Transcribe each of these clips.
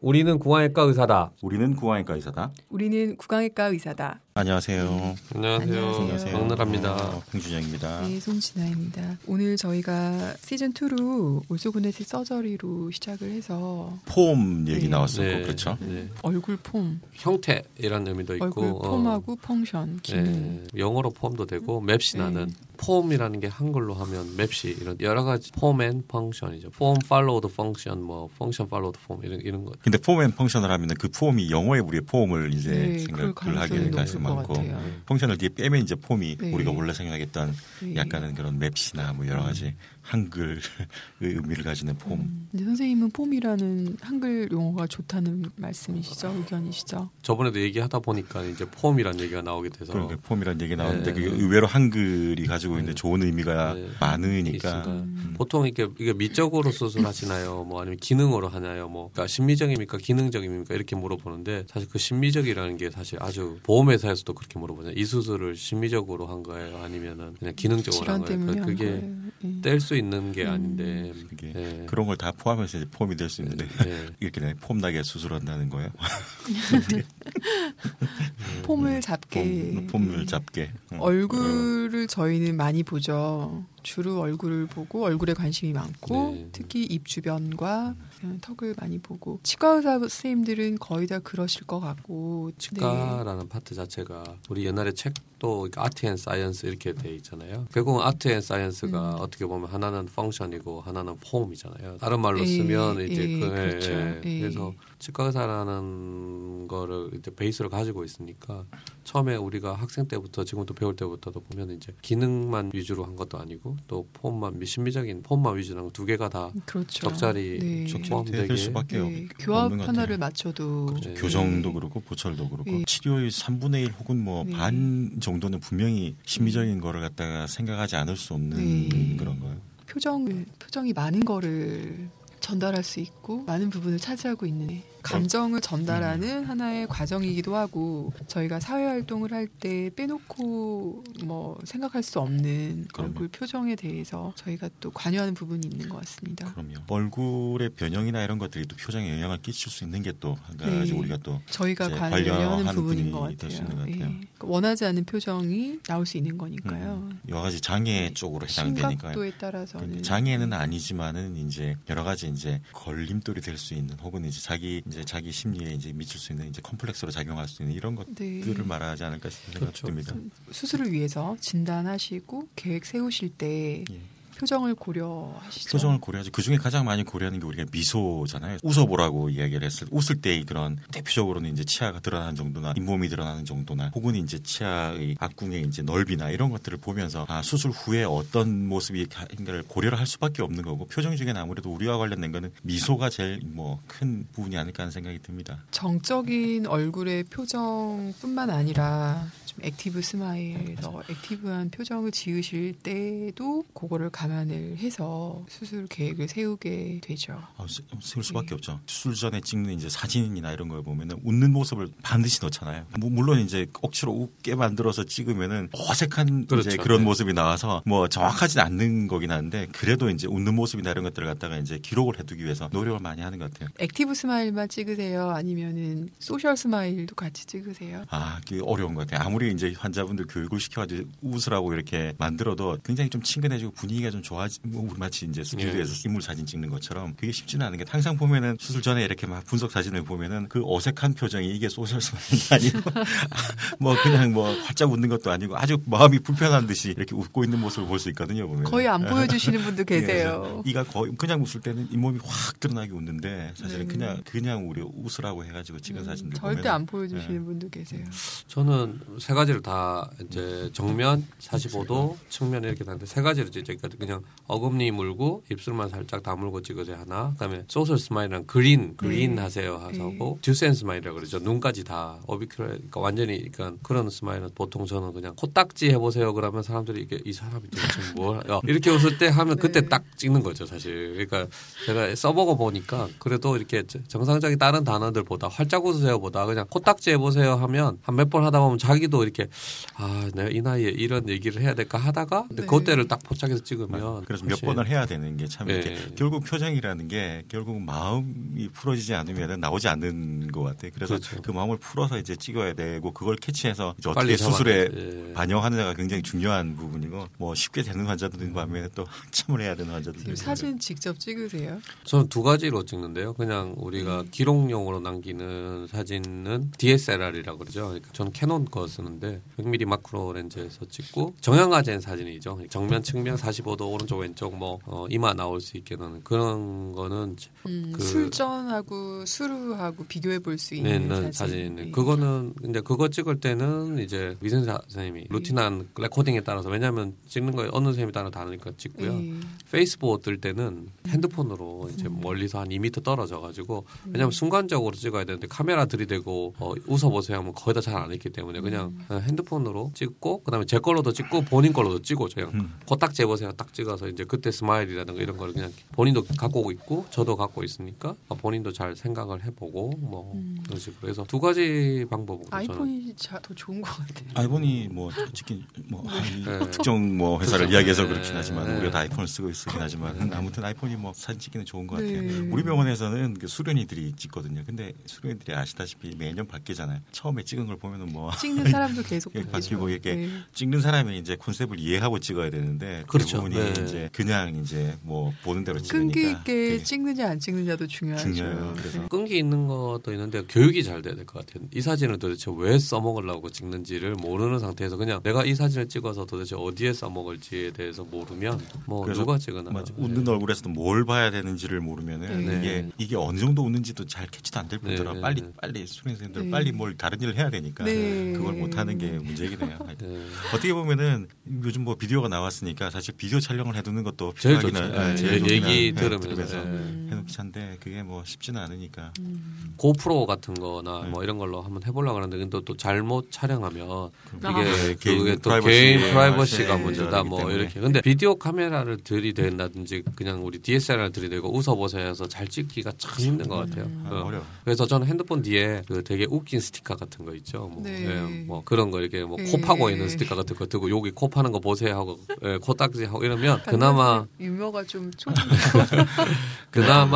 우리는 구강외과 의사다. 우리는 구강외과 의사다. 우리는 구강외과 의사다. 안녕하세요. 안녕하세요. 안녕하세요. 박나라입니다. 어, 홍준영입니다. 네, 손진아입니다. 오늘 저희가 시즌 2로 orthognathic surgery로 시작을 해서 폼 얘기 네. 나왔었고 네. 그렇죠. 네. 얼굴 폼, 형태이라는 의미도 있고 얼굴 어, 폼하고 function, 기능. 네. 영어로 form도 되고 맵시 네. 나는 폼이라는 게 한글로 하면 맵시 이런 여러 가지 폼앤 펑션이죠. form followed function 뭐 function followed form 이런 이런 거. 근데 폼앤 펑션을 하면은 그 폼이 영어의 우리의 폼을 이제 네, 생각을 하게 높을 것 많고 같아요. 펑션을 뒤에 빼면 이제 폼이 네. 우리가 원래 생각했던 네. 약간은 그런 맵시나 뭐 여러 가지 한글의 의미를 가지는 폼. 음, 근데 선생님은 폼이라는 한글 용어가 좋다는 말씀이시죠? 의견이시죠? 저번에도 얘기하다 보니까 이제 폼이라는 얘기가 나오게 돼서 그러니까 폼이라는 얘기 나오는데 네. 그게 의외로 한글이 가지고 있는 네. 좋은 의미가 네. 많으니까. 음. 보통 이게 이게 미적으로 수술하시나요? 뭐 아니면 기능으로 하나요? 뭐 그러니까 심미적입니까? 기능적입니까? 이렇게 물어보는데 사실 그 심미적이라는 게 사실 아주 보험회사에서도 그렇게 물어보잖아요. 이 수술을 심미적으로 한 거예요? 아니면은 그냥 기능적으로 한 거예요? 한 그게. 예. 뗄수 있는 게 음. 아닌데 네. 그런 걸 다 포함해서 이제 폼이 될 수 있는데 네. 이렇게 폼나게 수술한다는 거예요. 폼을 잡게 폼, 폼을 잡게. 음. 얼굴을 저희는 많이 보죠. 주로 얼굴을 보고 얼굴에 관심이 많고 네. 특히 입 주변과 턱을 많이 보고 치과 의사 선생님들은 거의 다 그러실 것 같고 치과라는 파트 자체가 우리 옛날에 책도 art and science 이렇게 돼 있잖아요. 결국은 art and science가 음. 어떻게 보면 하나는 function이고 하나는 form이잖아요. 다른 말로 예, 쓰면 이제 예, 그 그렇죠. 예, 예. 그래서 치과 의사라는 거를 이제 베이스로 가지고 있으니까 처음에 우리가 학생 때부터 지금도 배울 때부터도 보면 이제 기능만 위주로 한 것도 아니고 또 폼만 미- 심미적인 폼만 위주로 한두 개가 다 그렇죠. 적절히 네. 적절히 포함되게. 될 수밖에 없- 네. 없는 교합 것 하나를. 맞춰도 그렇죠. 교정도 그렇고 보철도 그렇고 예. 치료의 3분의 1 혹은 뭐 네. 반 정도는 분명히 심미적인 거를 갖다가 생각하지 않을 수 없는 네. 그런 거예요. 표정을 표정이 많은 거를 전달할 수 있고 많은 부분을 차지하고 있는 감정을 전달하는 하나의 과정이기도 하고 저희가 사회 활동을 할 때 빼놓고 뭐 생각할 수 없는 그럼요. 얼굴 표정에 대해서 저희가 또 관여하는 부분이 있는 것 같습니다. 그럼요. 얼굴의 변형이나 이런 것들이 또 표정에 영향을 끼칠 수 있는 게 또 한 가지 네. 우리가 또 저희가 관여하는 부분인 것 같아요. 것 같아요. 예. 원하지 않은 표정이 나올 수 있는 거니까요. 음, 여러 가지 장애 쪽으로 해당되니까 심각도에 따라서는 장애는 아니지만은 이제 여러 가지 이제 걸림돌이 될 수 있는 혹은 이제 자기 이제 자기 심리에 이제 미칠 수 있는 이제 컴플렉스로 작용할 수 있는 이런 네. 것들을 말하지 않을까 싶은 생각이 그렇죠. 듭니다. 수술을 위해서 진단하시고 계획 세우실 때 예. 표정을 고려하시죠. 표정을 고려하죠. 그 중에 가장 많이 고려하는 게 우리가 미소잖아요. 웃어보라고 이야기를 했을 때 웃을 때 그런 대표적으로는 이제 치아가 드러나는 정도나 잇몸이 드러나는 정도나 혹은 이제 치아의 악궁의 이제 넓이나 이런 것들을 보면서 아, 수술 후에 어떤 모습이 가인가를 고려를 할 수밖에 없는 거고 표정 중에는 아무래도 우리와 관련된 거는 미소가 제일 뭐 큰 부분이 아닐까 하는 생각이 듭니다. 정적인 얼굴의 표정뿐만 아니라 좀 active smile, 더 active한 표정을 지으실 때도 그거를 감안을 해서 수술 계획을 세우게 되죠. 아, 세- 세울 수밖에 네. 없죠. 수술 전에 찍는 이제 사진이나 이런 걸 보면은 웃는 모습을 반드시 넣잖아요. 뭐 물론 이제 억지로 웃게 만들어서 찍으면은 어색한 그렇죠. 이제 그런 네. 모습이 나와서 뭐 정확하진 않는 거긴 한데 그래도 이제 웃는 모습이나 이런 것들을 갖다가 이제 기록을 해두기 위해서 노력을 많이 하는 것 같아요. active smile만 찍으세요? 아니면은 social smile도 같이 찍으세요? 아, 그게 어려운 것 같아요. 아무리 이제 환자분들 교육을 시켜가지고 웃으라고 이렇게 만들어도 굉장히 좀 친근해지고 분위기가 좀 좋아지, 뭐 우리 마치 이제 스튜디오에서 인물 사진 찍는 것처럼 그게 쉽지는 않은 게 항상 보면은 수술 전에 이렇게 막 분석 사진을 보면은 그 어색한 표정이 이게 social smile이 아니고 뭐 그냥 뭐 활짝 웃는 것도 아니고 아주 마음이 불편한 듯이 이렇게 웃고 있는 모습을 볼 수 있거든요. 보면 거의 안 보여주시는 분도 계세요. 이가 거의 그냥 웃을 때는 잇몸이 확 드러나게 웃는데 사실은 네. 그냥 그냥 우리 웃으라고 해가지고 찍은 음, 사진들 절대 보면은 안 보여주시는 네. 분도 계세요. 저는 세 가지를 다 이제 정면 45도 측면 이렇게 다는데 세 가지를 이제 그냥 어금니 물고 입술만 살짝 다물고 찍으세요 하나 그다음에 social smile이랑 grin grin 네. 하세요 네. 하고 Duchenne smile이라고 그러죠 눈까지 다 orbicular 그러니까 완전히 그러니까 그런 smile은 보통 저는 그냥 코딱지 해보세요 그러면 사람들이 이게 이 사람이 도대체 뭘 야, 이렇게 웃을 때 하면 그때 네. 딱 찍는 거죠 사실 그러니까 제가 써보고 보니까 그래도 이렇게 정상적인 다른 단어들보다 활짝 웃으세요보다 그냥 코딱지 해보세요 하면 한 몇 번 하다 보면 자기도 이렇게 아 내가 이 나이에 이런 얘기를 해야 될까 하다가 근데 네. 그때를 딱 포착해서 찍으면 그러면 그래서 몇 번을 해야 되는 게참 이렇게 예. 결국 표정이라는 게 결국 마음이 풀어지지 않으면 나오지 않는 것 같아요. 그래서 그렇죠. 그 마음을 풀어서 이제 찍어야 되고 그걸 캐치해서 이제 빨리 어떻게 수술에. 예. 반영하느냐가 굉장히 중요한 부분이고 뭐 쉽게 되는 환자들인 반면에 또 한참을 해야 되는 환자들도 지금 있는 사진 직접 찍으세요? 저는 두 가지로 찍는데요. 그냥 우리가 음. 기록용으로 남기는 사진은 DSLR이라고 그러죠. 그러니까 저는 캐논 거 쓰는데 100mm 마크로 렌즈에서 찍고 정형화된 사진이죠. 정면 측면 45도 오른쪽 왼쪽 뭐 어, 이마 나올 수 있게 는 그런 거는 음, 그- 술전하고 수루하고 비교해 볼 수 있는 있는 사진. 사진. 네. 그거는 이제 그거 찍을 때는 이제 위생사 선생님이 루틴한 레코딩에 따라서 왜냐하면 찍는 거에 어느 선생님에 따라 다르니까 찍고요. 네. 페이스북 뜰 때는 핸드폰으로 이제 음. 멀리서 한 2m 떨어져 가지고 왜냐면 순간적으로 찍어야 되는데 카메라 들이대고 어, 웃어보세요 하면 거의 다 잘안 읽기 때문에 그냥 음. 그냥 핸드폰으로 찍고 그다음에 제 걸로도 찍고 본인 걸로도 찍고 그냥 음. 코딱 재보세요 딱 찍어서 이제 그때 스마일이라든가 이런 걸 그냥 본인도 갖고 있고 저도 갖고 있으니까 어, 본인도 잘 생각을 해보고 뭐 음. 그런 식으로 해서 두 가지 방법으로 저는 아이폰이 자, 더 좋은 것 같아요. 아이폰이 뭐 특히 뭐한 네. 특정 뭐 회사를 그렇죠. 이야기해서 네. 그렇긴 하지만 네. 우리가 다 아이폰을 쓰고 있긴 하지만 아무튼 아이폰이 뭐 사진 찍기는 좋은 것 같아요. 네. 우리 병원에서는 그 수련이들이 찍거든요. 근데 수련이들이 아시다시피 매년 바뀌잖아요. 처음에 찍은 걸 보면은 뭐 찍는 사람도 계속. 바뀌고 이렇게 네. 찍는 사람이 이제 콘셉트를 이해하고 찍어야 되는데 그렇죠. 대부분이 네. 이제 그냥 이제 뭐 보는 대로 끈기 찍으니까 있게 되게 찍느냐 안 찍느냐도 중요하죠. 중요해요. 그래서 네. 끈기 있는 것도 있는데 교육이 잘 돼야 될 것 같아요. 이 사진을 도대체 왜 써먹으려고 찍는지를 모르는 상태에서 그냥 내가 이 사진을 찍어서 도대체 어디에 써먹을지에 대해서 모르면 뭐 그래서 누가 찍으나 맞아. 웃는 얼굴에서도 뭘 봐야 되는지를 모르면은 네. 이게 이게 어느 정도 웃는지도 잘 캐치도 안 될 뿐더러 네. 빨리 빨리 수련생들 네. 빨리 뭘 다른 일을 해야 되니까 네. 그걸 못 하는 게 문제이긴 해요. 네. 어떻게 보면은 요즘 뭐 비디오가 나왔으니까 사실 비디오 촬영을 해두는 것도 제일 좋죠. 하- 네, 얘- 좋긴 얘기 한- 네, 들으면서. 네. 해놓기 찬데 그게 뭐 쉽지는 않으니까 음. 고프로 같은 거나 네. 뭐 이런 걸로 한번 해보려고 하는데 근데 또, 또 잘못 촬영하면 아. 이게 개인 그게 또 프라이버시 개인 프라이버시가 네, 문제다 뭐 때문에. 이렇게 근데 비디오 카메라를 들이댄다든지 그냥 우리 DSLR 들이대고 웃어보세요 해서 잘 찍기가 참 힘든 것 같아요. 음. 아, 어. 그래서 저는 핸드폰 뒤에 그 되게 웃긴 스티커 같은 거 있죠. 뭐, 네. 예, 뭐 그런 거 이렇게 뭐 코 네. 파고 있는 스티커 같은 거 들고 여기 코 파는 거 보세요 하고 예, 코딱지 하고 이러면 그나마 유머가 좀 좀. 그나마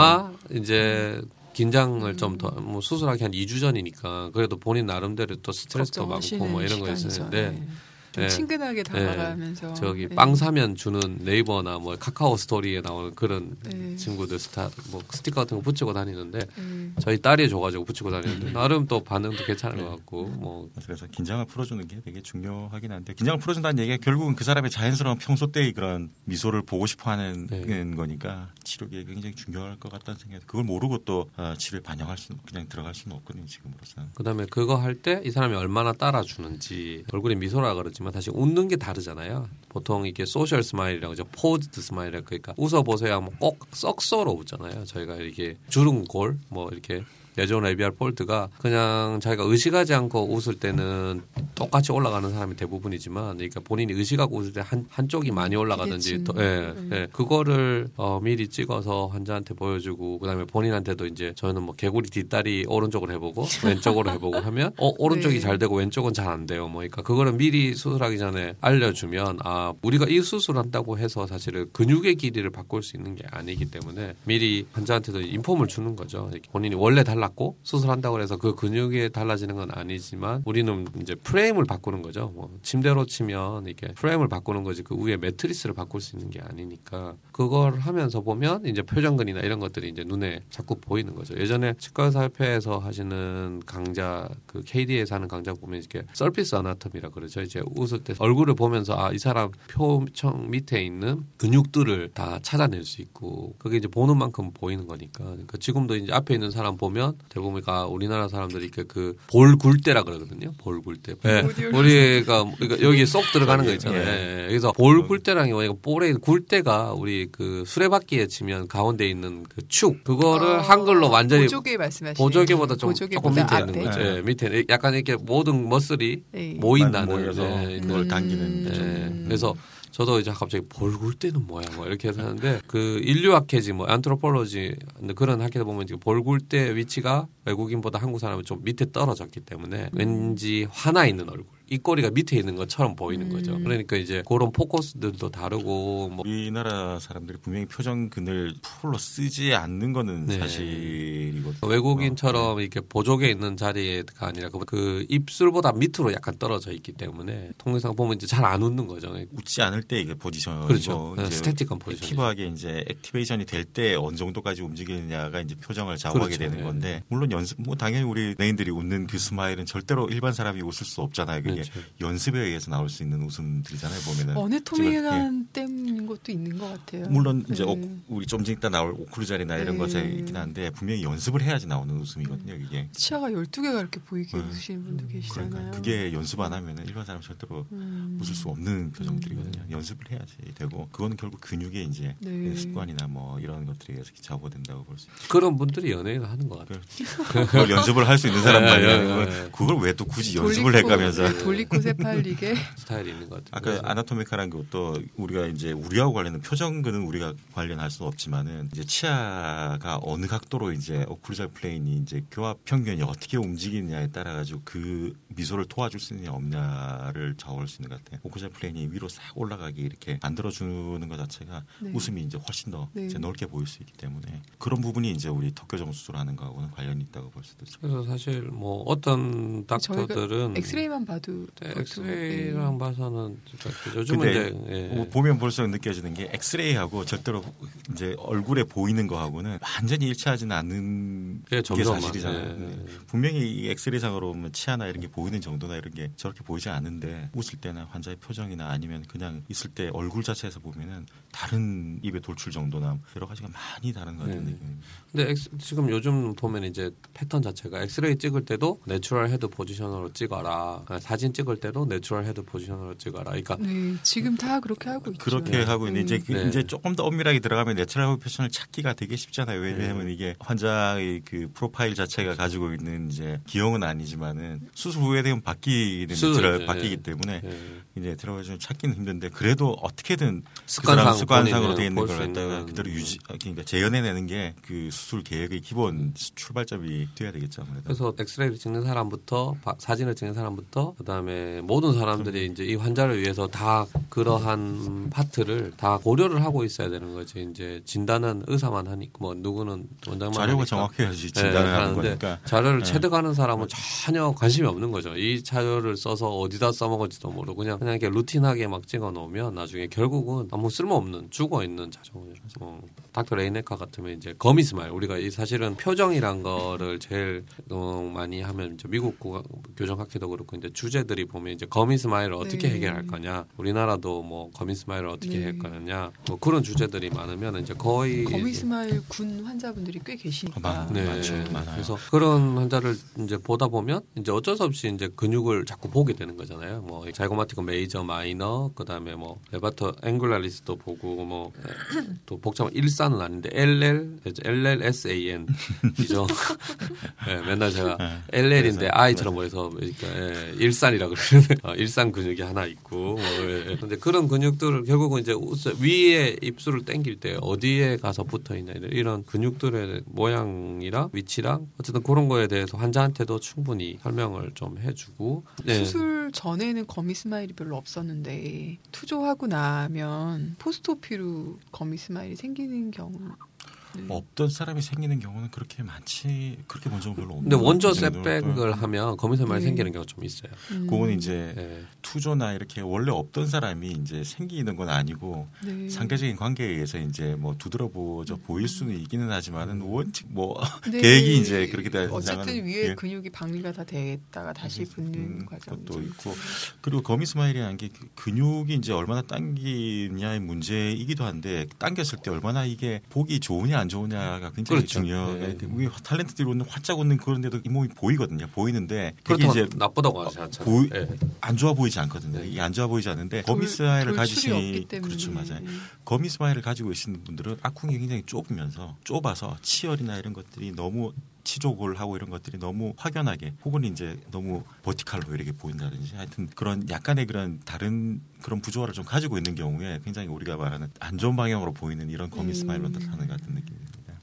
이제 긴장을 좀 더 뭐 수술하기 한 2주 전이니까 그래도 본인 나름대로 또 스트레스도 많고 뭐 이런 거. 있었는데 네. 좀 네. 친근하게 다가가면서 저기 네. 빵 사면 주는 네이버나 뭐 카카오 스토리에 나오는 그런 네. 친구들 스타 뭐 스티커 같은 거 붙이고 다니는데 네. 저희 딸이 줘가지고 붙이고 다니는데 나름 또 반응도 괜찮은 것 같고 뭐 그래서 긴장을 풀어주는 게 되게 중요하긴 한데 긴장을 풀어준다는 얘기가 결국은 그 사람의 자연스러운 평소 때의 그런 미소를 보고 싶어하는 네. 거니까 치료기에 굉장히 중요할 것 같다는 생각이 그걸 모르고 또 어, 치료에 반영할 수 그냥 들어갈 수는 없거든요 지금으로서는 그다음에 그거 할 때 이 사람이 얼마나 따라주는지 얼굴에 미소라 그러지 만 사실 웃는 게 다르잖아요. 보통 이게 social smile이라고 하죠. posed smile 그러니까 웃어보세요 하면 꼭 썩소로 웃잖아요. 저희가 이렇게 주름 골 뭐 이렇게 labial fold가 그냥 자기가 의식하지 않고 웃을 때는 똑같이 올라가는 사람이 대부분이지만 그러니까 본인이 의식하고 웃을 때 한 한쪽이 많이 올라가든지 예, 음. 예. 그거를 어, 미리 찍어서 환자한테 보여주고 그다음에 본인한테도 이제 저는 뭐 개구리 뒷다리 오른쪽으로 해보고 왼쪽으로 해보고 하면 어 오른쪽이 네. 잘 되고 왼쪽은 잘 안 돼요. 뭐 그러니까 그거를 미리 수술하기 전에 알려주면 아 우리가 이 수술한다고 해서 사실은 근육의 길이를 바꿀 수 있는 게 아니기 때문에 미리 환자한테도 인폼을 주는 거죠. 본인이 원래 달 랐고 수술한다고 해서 그 근육이 달라지는 건 아니지만 우리는 이제 프레임을 바꾸는 거죠. 뭐 침대로 치면 이게 프레임을 바꾸는 거지 그 위에 매트리스를 바꿀 수 있는 게 아니니까 그걸 하면서 보면 이제 표정근이나 이런 것들이 이제 눈에 자꾸 보이는 거죠. 예전에 치과 의사협회에서 하시는 강좌 그 KD에서 하는 강좌 보면 이렇게 서피스 아나토미라 그러죠. 이제 웃을 때 얼굴을 보면서 아 이 사람 표청 밑에 있는 근육들을 다 찾아낼 수 있고 그게 이제 보는 만큼 보이는 거니까. 그러니까 지금도 이제 앞에 있는 사람 보면 대부분 아 우리나라 사람들이 이렇게 그 볼 굴대라 그러거든요. 볼 굴대. 예. 오디오 우리가 그러니까 여기 쏙 들어가는 거 있잖아요. 예. 예. 그래서 볼 굴대라는 게 뭐냐면 볼에 굴대가 우리 그 수레바퀴에 치면 가운데 있는 그 축 그거를 어, 한글로 완전히 보조개 말씀하시는 보조개보다 좀 보조개보다 조금 밑에 앞에. 있는 거죠. 네. 예, 밑에 약간 이렇게 모든 머슬이 네. 모인다는 모여서 예, 그걸 음. 당기는 예. 좀 그래서 저도 이제 갑자기 볼굴대는 뭐야 뭐 이렇게 해서 하는데 그 인류학회지 뭐 안트로폴로지 그런 학회에 보면 이제 볼굴대 위치가 외국인보다 한국 사람은 좀 밑에 떨어졌기 때문에 왠지 화나 있는 얼굴 입꼬리가 밑에 있는 것처럼 보이는 음. 거죠. 그러니까 이제 그런 포커스들도 다르고 뭐 우리나라 사람들이 분명히 표정 근을 full로 쓰지 않는 거는 네. 사실이거든요. 외국인처럼 이렇게 보조개 있는 자리가 아니라 그- 그 입술보다 밑으로 약간 떨어져 있기 때문에 통상 보면 이제 잘 안 웃는 거죠. 웃지 않을 때 이게 포지션이고 그렇죠. 이제 static한 포지션. active하게 이제 activation이 될 때 어느 정도까지 움직이느냐가 이제 표정을 좌우하게 그렇죠. 되는 예. 건데 물론 연습 뭐 당연히 우리 연예인들이 웃는 그 smile은 절대로 일반 사람이 웃을 수 없잖아요. 그게. 연습에 의해서 나올 수 있는 웃음들이잖아요. 보면은 어네토미관 때문인 것도 있는 것 같아요. 물론 이제 네. 오- 우리 좀 이따 나올 오클루전이나 이런 네. 것에 있긴 한데 분명히 연습을 해야지 나오는 웃음이거든요. 이게 치아가 12 개가 이렇게 보이게 네. 웃으시는 분도 계시잖아요. 그러니까 그게 연습 안 하면은 일반 사람 절대로 음. 웃을 수 없는 표정들이거든요. 연습을 해야지 되고 그거는 결국 근육의 이제 네. 습관이나 뭐 이런 것들에 의해서 좌우된다고 볼 수 있죠. 그런 분들이 연예인을 하는 것 같아요. 그걸 연습을 할 수 있는 사람 예, 예, 말이야. 예. 그걸 왜 또 굳이 연습을 네, dolichocephalic 스타일이 있는 것 같아요. 아까 그래서 anatomical이라는 것도 우리가 이제 우리하고 관련된 표정근은 우리가 관련할 수는 없지만은 이제 치아가 어느 각도로 이제 occlusal plane이 이제 교합 평면이 어떻게 움직이느냐에 따라 가지고 그 미소를 도와줄 수 있느냐 없냐를 좌우할 수 있는 것 같아요. occlusal plane이 위로 싹 올라가게 이렇게 만들어 주는 것 자체가 네. 웃음이 이제 훨씬 더 네. 이제 넓게 보일 수 있기 때문에 그런 부분이 이제 우리 턱교 정 수술하는 거하고는 관련이 있다고 볼 수도 있죠. 그래서 사실 뭐 어떤 닥터들은 엑스레이만 봐도 네, 엑스레이랑 봐서는 진짜 그 요즘은 근데 이제 예. 뭐 보면 볼수록 느껴지는 게 엑스레이하고 절대로 이제 얼굴에 보이는 거하고는 완전히 일치하지는 않는 그게 게 점점 사실이잖아요. 예, 네. 예. 분명히 이 엑스레이상으로 보면 치아나 이런 게 보이는 정도나 이런 게 저렇게 보이지 않는데 웃을 때나 환자의 표정이나 아니면 그냥 있을 때 얼굴 자체에서 보면은 다른 입의 돌출 정도나 여러 가지가 많이 다른 것 같은 네. 느낌입니다. 근데 엑스- 지금 요즘 보면 이제 패턴 자체가 엑스레이 찍을 때도 natural head position으로 찍어라. 아, 사진 찍을 때도 natural head position으로 찍어라. 그러니까 네, 지금 다 그렇게 하고 있죠. 그렇게 하고 있는 이제 그 네. 이제 조금 더 엄밀하게 들어가면 natural position을 찾기가 되게 쉽잖아요. 왜냐하면 이게 환자의 그 profile 자체가 가지고 있는 이제 기형은 아니지만은 수술 후에 되면 바뀌는 수술, natural 네. 바뀌기 때문에 예. 이제 들어가 좀 찾기는 힘든데 그래도 어떻게든 습관상 그 습관상으로 돼 있는 걸 갖다가 그대로 음. 유지 그러니까 재현해내는 게 그 수술 계획의 기본 출발점이 돼야 되겠죠 아무래도. 그래서 엑스레이를 찍는 사람부터 바- 사진을 찍는 사람부터 그다음 에 모든 사람들이 이제 이 환자를 위해서 다 그러한 파트를 다 고려를 하고 있어야 되는 거지. 이제 진단은 의사만 하니까 뭐 누구는 원장만 자료가. 정확해야지 예, 진단을 하는 하는데 거니까. 자료를 네. 체득하는 사람은 전혀 관심이 없는 거죠. 이 자료를 써서 어디다 써먹을지도 모르고 그냥 그냥 이렇게 루틴하게 막 찍어 놓으면 나중에 결국은 아무 쓸모없는 죽어 있는 자정을 어, 닥터 Reyneke 같으면 이제 gummy smile 우리가 이 사실은 표정이란 거를 제일 어, 많이 하면 이제 미국 구- 교정학회도 그렇고 이제 주제 들이 보면 이제 gummy smile을 어떻게 네. 해결할 거냐 우리나라도 뭐 gummy smile을 어떻게 네. 할 거냐 뭐 그런 주제들이 많으면 이제 거의 gummy smile 군 환자분들이 꽤 계시니까. 어, 많- 네. 많죠. 많아요. 그래서 그런 환자를 이제 보다 보면 이제 어쩔 수 없이 이제 근육을 자꾸 보게 되는 거잖아요. 뭐 zygomatic major minor 그다음에 뭐 levator angularis도 보고 뭐 또 복잡한 일산은 아닌데 LL LLSAN 이죠. 예, 맨날 제가 네. LL인데 I처럼 보여서 그러니까 예, 일산 이라 그러는데 어, 일산 근육이 하나 있고 뭐, 예. 근데 그런 근육들을 결국은 이제 웃- 위에 입술을 당길 때 어디에 가서 붙어 있냐 이런 근육들의 모양이랑 위치랑 어쨌든 그런 거에 대해서 환자한테도 충분히 설명을 좀 해주고 예. 수술 전에는 gummy smile이 별로 없었는데 two-jaw하고 나면 post-op으로 gummy smile이 생기는 경우. 네. 없던 사람이 생기는 경우는 그렇게 많지 그렇게 본 적은 별로 없는 근데 같아요. 셋백을 하면 거미세말이 네. 생기는 경우가 좀 있어요. 음. 그거는 이제 예. 투조나 이렇게 원래 없던 사람이 이제 생기는 건 아니고 네. 상대적인 관계에 의해서 이제 뭐 두드러보져 보일 수는 있기는 하지만은 원칙 뭐 네. 계획이 이제 그렇게 다 어쨌든 위에 예. 근육이 박리가 다 됐다가 다시 붙는 음, 좀 있고. 그리고 거미스마일이라는 게 그- 근육이 이제 얼마나 당기냐의 문제이기도 한데 당겼을 때 얼마나 이게 보기 좋으냐 안 좋으냐가 굉장히 그렇죠. 중요해요. 네. 우리 탤런트들이 웃는 활짝 웃는 그런데도 이 몸이 보이거든요. 보이는데 그게 이제 나쁘다고 하지 않잖아요. 보이- 예. 안 좋아 보이지 않거든요. 네. 이게 안 좋아 보이지 않는데 돌- 거미 스마일을 돌출이 가지신. 그렇죠 맞아요. 거미 스마일을 가지고 계시는 분들은 악궁이 굉장히 좁으면서 좁아서 치열이나 이런 것들이 너무 치조골 하고 이런 것들이 너무 확연하게 혹은 이제 너무 버티칼로 이렇게 보인다든지 하여튼 그런 약간의 그런 다른 그런 부조화를 좀 가지고 있는 경우에 굉장히 우리가 말하는 안 좋은 방향으로 보이는 이런 거미스마일로 음. 나타나는 것 같은 느낌입니다.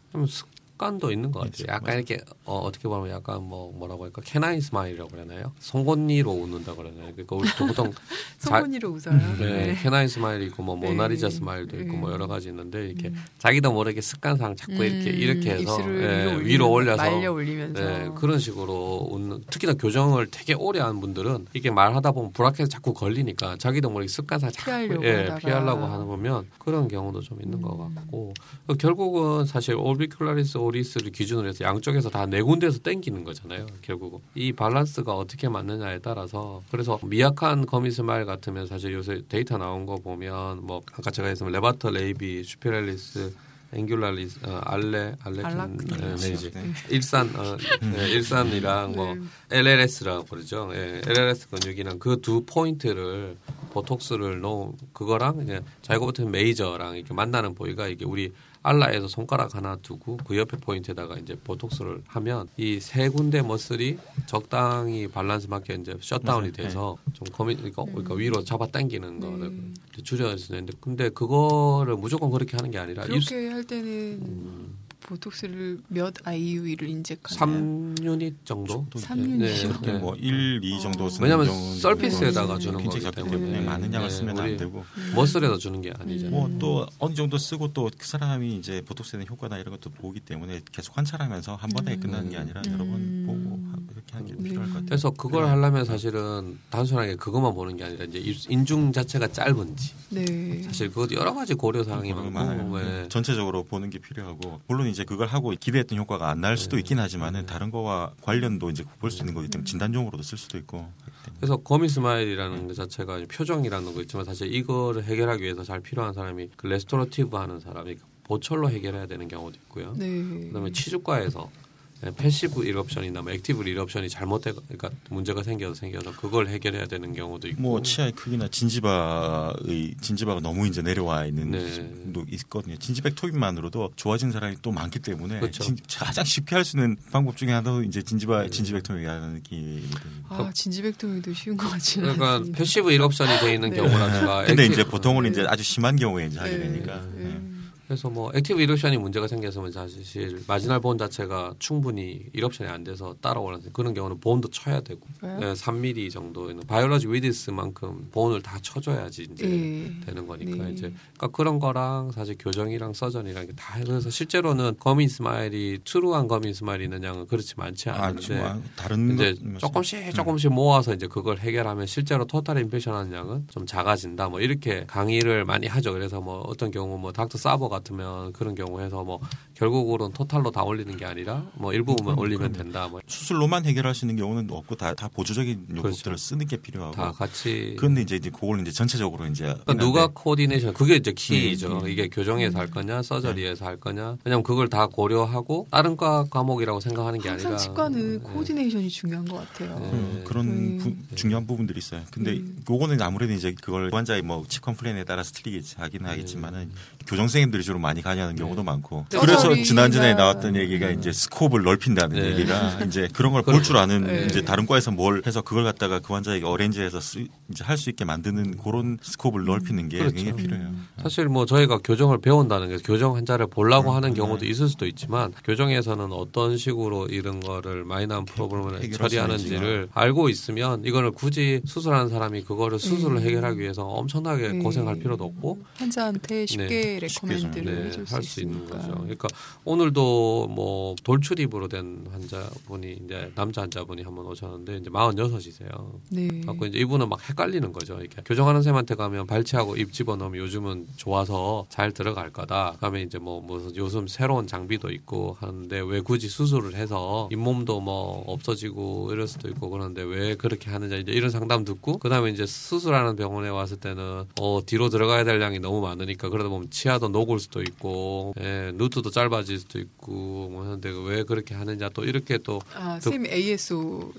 습관도 있는 것 같아요. 약간. 이렇게 어, 어떻게 보면 약간 뭐 뭐라고 할까 canine smile이라고 그러나요? 송곳니로 웃는다 그러나요? 그러니까 우리 또 보통 자- 소문이로 웃어요. 네, canine smile이 있고 뭐 네. 모나리자 smile도 있고 뭐 네. 여러 가지 있는데 이렇게 음. 자기도 모르게 습관상 자꾸 이렇게 음, 이렇게 해서 입술을 예, 위로, 올려서 말려 올리면서 네, 그런 식으로 웃는 특히나 교정을 되게 오래 한 분들은 이게 말하다 보면 bracket에 자꾸 걸리니까 자기도 모르게 습관상 자꾸 피하려고 예. 피하려고 하는 보면 그런 경우도 좀 있는 것 음. 같고 결국은 사실 orbicularis oris를 기준으로 해서 양쪽에서 다 네 군데에서 땡기는 거잖아요. 결국은 이 밸런스가 어떻게 맞느냐에 따라서 그래서 미약한 gummy smile 같으면 사실 요새 데이터 나온 거 보면 뭐 아까 제가 했으면 levator labii superioris angularis 어, alae alae? 네, 네, 네. 일산 어, 네, 일산이랑 뭐 네. LLS라고 부르죠. 예, LLS 근육이랑 그 두 포인트를 보톡스를 넣은 그거랑 이제 zygomaticus major랑 이렇게 만나는 부위가 이게 우리 ala에서 손가락 하나 두고 그 옆에 포인트에다가 이제 보톡스를 하면 이 세 군데 muscle이 적당히 밸런스 맞게 이제 shutdown이. 돼서 좀 gummy 그러니까, 그러니까 위로 잡아 당기는 거를 음. 줄여야 되는데 근데 그거를 무조건 그렇게 하는 게 아니라 그렇게 할 때는 음, 보톡스를 몇 IU를 inject하나요? 3유닛 정도? 삼 유닛. 그렇게 뭐 1, 2 정도 쓰는 왜냐면 음. 주는 거기 때문에 때문에 많은 양을 네, 쓰면 안 되고 머슬에다 주는 게 아니잖아요. 뭐또 어느 정도 쓰고 또 그 사람이 이제 보톡스에 대한 효과나 이런 것도 보기 때문에 계속 관찰하면서 한 번에 음. 끝나는 게 아니라 여러 번 음. 보고 하- 이렇게 하는 게 네. 필요할 것 같아요. 그래서 그걸 하려면 사실은 단순하게 그것만 보는 게 아니라 이제 이- 인중 자체가 짧은지 네. 사실 그것도 여러 가지 고려 사항이 많고 많아요. 예. 전체적으로 보는 게 필요하고 물론 이제 그걸 하고 기대했던 효과가 안 날 수도 네. 있긴 하지만은 다른 거와 관련도 이제 볼 수 있는 거기 때문에 진단용으로도 쓸 수도 있고. 그래서 gummy smile이라는 것 자체가 표정이라는 거 있지만 사실 이거를 해결하기 위해서 잘 필요한 사람이 그 restorative 하는 사람이 보철로 해결해야 되는 경우도 있고요. 네. 그다음에 치주과에서 예, passive eruption이나 뭐 active eruption이 잘못돼 그러니까 문제가 생겨서 생겨서 그걸 해결해야 되는 경우도 있고 뭐 치아의 크기나 진지바의 진지바가 너무 이제 내려와 있는 네. 도 있거든요. gingivectomy만으로도 좋아진 사람이 또 많기 때문에 그렇죠. 진- 가장 쉽게 할 수 있는 방법 중에 하나도 이제 gingiva gingivectomy라는 느낌이. 아 진지백통이도 쉬운 것 같지는 그러니까 않습니다. passive eruption이 돼 있는 네. 경우라든가 근데 acti- 이제 보통은 네. 이제 아주 심한 경우에 이제 하게 네. 되니까. 그래서 뭐 active eruption이 문제가 생겼으면 사실 marginal bone 자체가 충분히 eruption이 안 돼서 따라오는 그런 경우는 bone도 쳐야 되고? 네, 3mm 정도에는 biologic width만큼 bone을 다 쳐줘야지 이제 네. 되는 거니까 네. 이제 그러니까 그런 거랑 사실 교정이랑 surgeon이랑 이게 다 그래서 실제로는 gummy smile이 true한 gummy smile이 있는 양은 그렇지 많지 아, 않은데 좀 다른 이제 것- 조금씩 조금씩 모아서 이제 그걸 해결하면 실제로 total impaction하는 양은 좀 작아진다. 뭐 이렇게 강의를 많이 하죠. 그래서 뭐 어떤 경우 뭐 닥터 Sarver 같으면 그런 경우에서 뭐 결국으로는 total로 다 올리는 게 아니라 뭐 일부분만 그럼, 올리면 그럼. 된다. 뭐다 수술로만 해결할 수 있는 경우는 없고 다, 다 보조적인 요법들을 그렇죠. 쓰는 게 필요하고. 같이 그런데 이제 이제 그걸 이제 전체적으로 이제 그러니까 누가 coordination 그게 이제 key죠. 음, 음. 이게 교정에서 할 거냐 surgery에서 할 거냐. 왜냐면 그걸 다 고려하고 다른 과 과목이라고 생각하는 게 항상 아니라 치과는 네. coordination이 중요한 것 같아요. 네. 음, 그런 음. 부- 중요한 부분들이 있어요. 근데 음. 그거는 아무래도 이제 그걸 환자의 뭐 치료 플랜에 따라서 틀리겠지 하긴 하겠지만은 음. 교정 선생님들이 주로 많이 관여하는 경우도 많고. 네. 그래서 서서리나- 지난전에 나왔던 얘기가 음. 이제 스코업을 넓힌다는 네. 얘기가 이제 그런 걸 볼 줄 아는 네. 이제 다른 과에서 뭘 해서 그걸 갖다가 그 환자에게 어렌지해서 쓰- 이제 할 수 있게 만드는 그런 스코업을 넓히는 게 그렇죠. 굉장히 필요해요. 음. 사실 뭐 저희가 교정을 배운다는 게 교정 환자를 보려고 음, 하는 경우도 네. 있을 수도 있지만 교정에서는 어떤 식으로 이런 거를 마이너한 수 처리하는지를 알고 있으면 이거를 굳이 수술하는 사람이 그거를 수술을 음. 해결하기 위해서 엄청나게 네. 고생할 필요도 없고 환자한테 쉽게 recommend를 좀, 해줄 수, 네, 할수 있는. 거죠. 그러니까 오늘도 뭐 돌출입으로 된 환자분이 이제 남자 환자분이 한 번 오셨는데 이제 46이세요. 네. 갖고 이제 이분은 막 헷갈리는 거죠. 이렇게 교정하는 쌤한테 가면 발치하고 입 집어넣으면 요즘은 좋아서 잘 들어갈 거다. 그다음에 이제 뭐 무슨 요즘 새로운 장비도 있고 하는데 왜 굳이 수술을 해서 잇몸도 뭐 없어지고 이럴 수도 있고 그런데 왜 그렇게 하느냐 이제 이런 상담 듣고 그다음에 이제 수술하는 병원에 왔을 때는 어 뒤로 들어가야 될 양이 너무 많으니까 그러다 보면 치아도 녹을 수도 있고 예, root도 짧아질 수도 있고 뭐 하는데 왜 그렇게 하느냐 또 이렇게 또 아, 선생님 ASO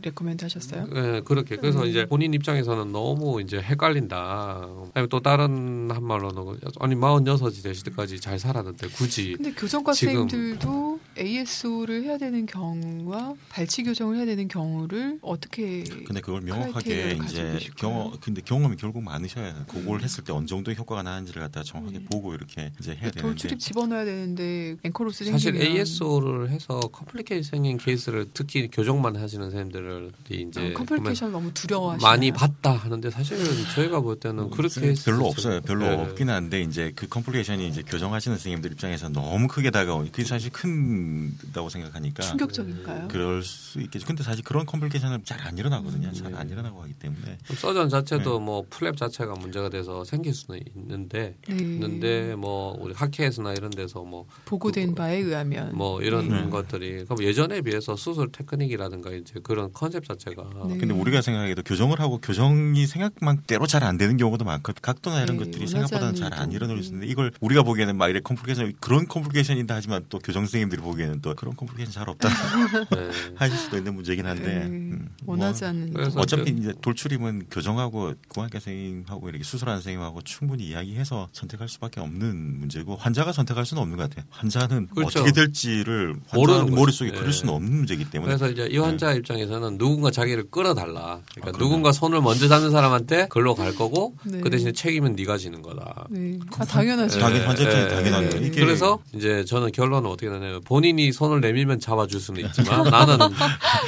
recommend 하셨어요? 예, 그렇게. 그래서 음. 이제 본인 입장에서는 너무 이제 헷갈린다. 아니면 또 다른 한 말로는 아니 46이 되실 때까지 잘 살았는데 굳이 근데 교정과 선생님들도 ASO를 해야 되는 경우와 발치 교정을 해야 되는 경우를 어떻게 근데 그걸 명확하게 이제? 경험 근데 경험이 결국 많으셔야. 그걸 했을 때 어느 정도의 효과가 나는지를 갖다 정확하게 음. 보고 이렇게 이제 해야 되는데 돌출입 집어넣어야 되는데 ankylosis 사실 생기면 ASO를 해서 complication 생긴 케이스를 특히 교정만 하시는 선생님들이 이제 어, complication 너무? 보면 많이 봤다 하는데 사실은 저희가 볼 때는 그렇게 별로. 없어요. 별로 네. 없긴 한데 이제 그 complication이 이제 교정하시는 선생님들 입장에서 너무 크게 다가오니 그게 사실 크다고 생각하니까 충격적인가요? 그럴 수 있겠죠. 근데 사실 그런 complication은 잘 안 일어나거든요. 잘안 네. 일어나고 하기 때문에 surgeon 자체도 네. 뭐 flap 자체가 문제가 돼서 생길 수는 있는데 네. 있는데 뭐 우리 학회에서나 이런 데서 뭐 보고된 바에 의하면 뭐 이런 네. 것들이 그럼 예전에 비해서 수술 테크닉이라든가 이제 그런 컨셉 자체가 네. 근데 우리가 생각해도 교정을 하고 교정이 생각만대로 잘 안 되는 경우도 많거든. 각도나 이런 네, 것들이 생각보다는 않는 잘 안. 수 있는데 이걸 우리가 보기에는 막 이래 complication 그런 complication이다 하지만 또 교정 선생님들이 보기에는 또 그런 complication 잘 없다 네. 하실 수도 있는 문제긴 한데 네. 음, 뭐 원하지 않는 그래서 어차피 저- 이제 돌출입은 교정하고 구강외과 선생님하고 이렇게 수술하는 선생님하고 충분히 이야기해서 선택할 수밖에 없는 문제고 환자가 선택할 수는 없는 것 같아요. 환자는 그렇죠. 어떻게 될지를 모르는 환자. 머릿속에 네. 그릴 수는 없는 문제이기 때문에 그래서 이제 이 환자 입장에서는 누군가 자기를 끌어달라. 그러니까 아. 누군가 손을 먼저 잡는 사람한테 글로 갈 거고 네. 그 대신에 책임은 네가 지는 거다. 네. 아 당연하죠. 당연- 예, 환자 입장에 예, 당연한 예. 거예요. 이게 그래서 이제 저는 결론은 어떻게 되냐면 본인이 손을 내밀면 잡아줄 수는 있지만 나는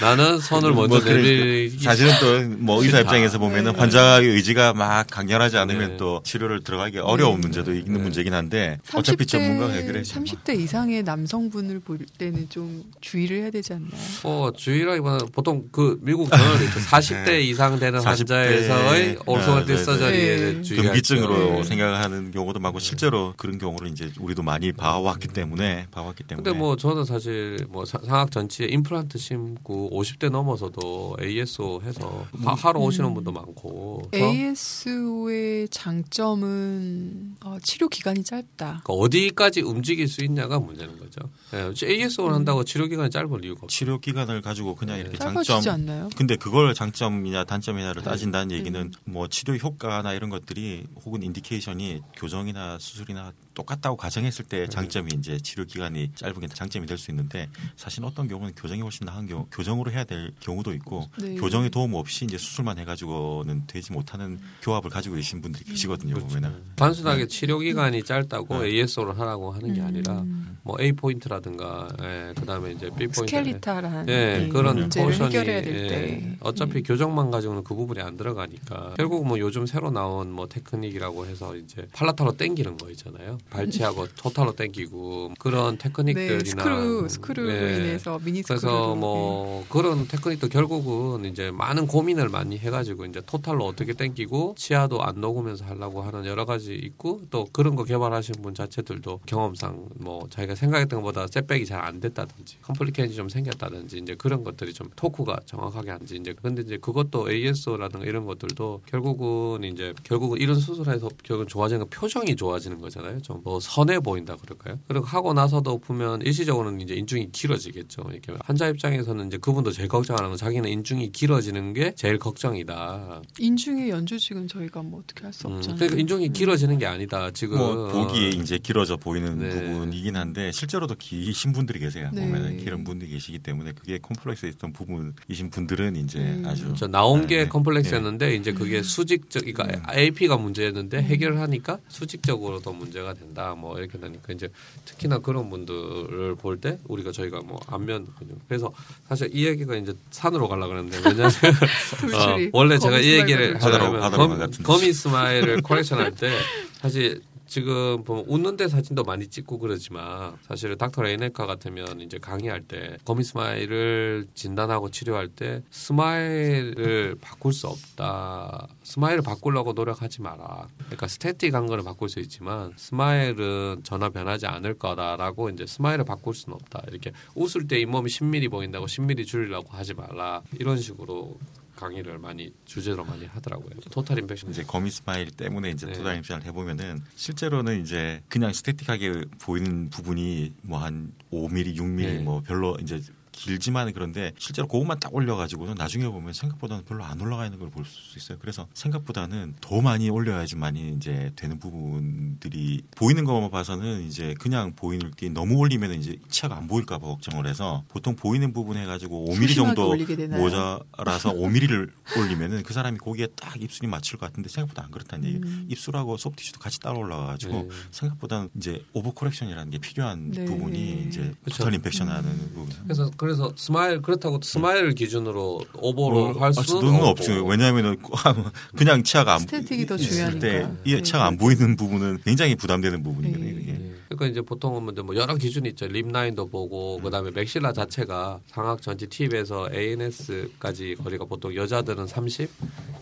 나는 손을 먼저 뭐 내밀기 사실은 또 뭐 의사. 입장에서 보면은 네. 환자의 의지가 막 강렬하지 않으면 네. 또 치료를 들어가기 어려운 네. 문제도 있는 네. 문제긴 한데 어차피 전문가가 해결해 30대 이상의 남성분을 볼 때는 좀 주의를 해야 되지 않나요? 어, 주의라기보다는 보통 그 미국 저널 있죠. 40대 이상 되는 40대 환자에서의 네, 올소가티 네, 네. 서저리에 네. 주의할 금기증으로 네. 생각하는 경우도 많고 실제로 그런 경우를 이제 우리도 많이 봐왔기 때문에 봐왔기 때문에 근데 뭐 저는 사실 뭐 사- 상악 전치에 임플란트 심고 50대 넘어서도 ASO 해서 하, 하러 오시는 분도 많고 저- ASO의 장점은 어, 치료 기간이 짧다. 그러니까 어디까지 움직일 수 있냐가 문제는 거죠. 예, ASO를 한다고 치료 기간이 짧을 이유가 없죠. 치료 기간을 가지고 그냥 네. 이렇게 짧아지지 장점 않나요? 근데 그걸 장점이냐 단점이냐를 네. 따진다는 음. 얘기는 뭐 치료 효과나 이런 것들이 혹은 indication이 교정이나 수술이나 똑같다고 가정했을 네. 때 장점이 이제 치료 기간이 짧은 게 장점이 될 수 있는데 사실 어떤 경우는 교정이 훨씬 나은 경우 교정으로 해야 될 경우도 있고 네. 교정의 도움 없이 이제 수술만 해가지고는 되지 못하는 교합을 가지고 계신 분들이 계시거든요 보면은 단순하게 치료 기간이 짧다고 네. ASO를 하라고 하는 게 아니라 음. 뭐 A point라든가 예, 그다음에 이제 B 포인트 스켈리탈한 예, 이 그런 포션이 해결해야 될 예, 때. 어차피 음. 교정만 가지고는 그 부분이 안 들어가니까 결국 뭐 요즘 새로 나온 뭐 테크닉이라고 해서 이제 palatal로 땡기는 거 있잖아요. 발치하고 total로 땡기고 그런 네, 테크닉들이나 screw screw로 예. 인해서 mini screw로 그래서 뭐 그런 테크닉도 결국은 이제 많은 고민을 많이 해가지고 이제 total로 어떻게 땡기고 치아도 안 녹으면서 하려고 하는 여러 가지 있고 또 그런 거 개발하신 분 자체들도 경험상 뭐 자기가 생각했던 것보다 setback이 잘 안 됐다든지 complication이 좀 생겼다든지 이제 그런 것들이 좀 torque가 정확하게 안지 이제 근데 이제 그것도 ASO라든가 이런 것들도 결국은 이제 결국은 이런 수술에서 결국은 좋아지는 건 표정이 좋아지는 거잖아요. 좀뭐 선해 보인다 그럴까요? 그리고 하고 나서도 보면 일시적으로는 이제 인중이 길어지겠죠. 이렇게 환자 입장에서는 이제 그분도 제일 걱정하는 건 자기는 인중이 길어지는 게 제일 걱정이다. 인중의 연조직은 저희가 뭐 어떻게 할수 음, 없잖아요. 그러니까 인중이 길어지는 게 아니다. 지금 뭐 보기에 이제 길어져 보이는 네. 부분이긴 한데 실제로도 기신 분들이 계세요. 네. 보면은 기른 분들이 계시기 때문에 그게 콤플렉스 있던 부분이신 분들은 이제 음. 아주 저 나온 네, 게 네. 컴플렉스였는데 이제 그게 수직적, 그러니까 음. AP가 문제였는데 해결을 하니까 수직적으로 더 문제가 된다. 뭐 이렇게 되니까 이제 특히나 그런 분들을 볼 때 우리가 저희가 뭐 안면. 그래서 사실 이 얘기가 이제 산으로 가려 그러는데 왜냐면 어. 원래 제가 이 얘기를 검, 같은데. gummy smile을 correction 할 때 사실 지금 보면 웃는데 사진도 많이 찍고 그러지만 사실 닥터 Reyneke 같으면 이제 강의할 때 gummy smile을 진단하고 치료할 때 smile을 바꿀 수 없다. smile을 바꾸려고 노력하지 마라. 그러니까 static 한 거는 바꿀 수 있지만 smile은 전혀 변하지 않을 거다라고 이제 smile을 바꿀 수는 없다. 이렇게 웃을 때 잇몸이 10mm 보인다고 10mm 줄이려고 하지 말라. 이런 식으로 강의를 많이 주제로 많이 하더라고요. total impaction 이제 gummy smile 때문에 이제 네. total 임상을 해보면은 실제로는 이제 그냥 static하게 보이는 부분이 뭐 한 5mm, 6mm 네. 뭐 별로 이제 길지만 그런데 실제로 그것만 딱 올려가지고는 나중에 보면 생각보다는 별로 안 올라가 있는 걸 볼 수 있어요. 그래서 생각보다는 더 많이 올려야지 많이 이제 되는 부분들이 보이는 것만 봐서는 이제 그냥 보이는 게 너무 올리면 이제 치아가 안 보일까봐 걱정을 해서 보통 보이는 부분 해가지고 5mm 소심하게 정도? 모자라서 5mm를 올리면은 그 사람이 거기에 딱 입술이 맞출 것 같은데 생각보다 안 그렇다는 얘기. 음. 입술하고 soft tissue도 같이 따라 올라가가지고 네. 생각보다는 이제 over correction이라는 게 필요한 네. 부분이 이제 그쵸. total impaction하는 음. 부분. 그래서 그 래서 smile 그렇다고 smile 기준으로 over로 할 아, 수는 수는 없고. 없죠. 왜냐하면은 그냥 치아가 안 static이 더 중요하니까. 때이 네. 치아가 안 보이는 부분은 굉장히 부담되는 부분이거든요. 네. 그러니까 이제 보통은 뭐 여러 기준이 있죠. lip line도 보고 그다음에 maxilla 자체가 상악 전체 tip에서 ANS까지 거리가 보통 여자들은 30,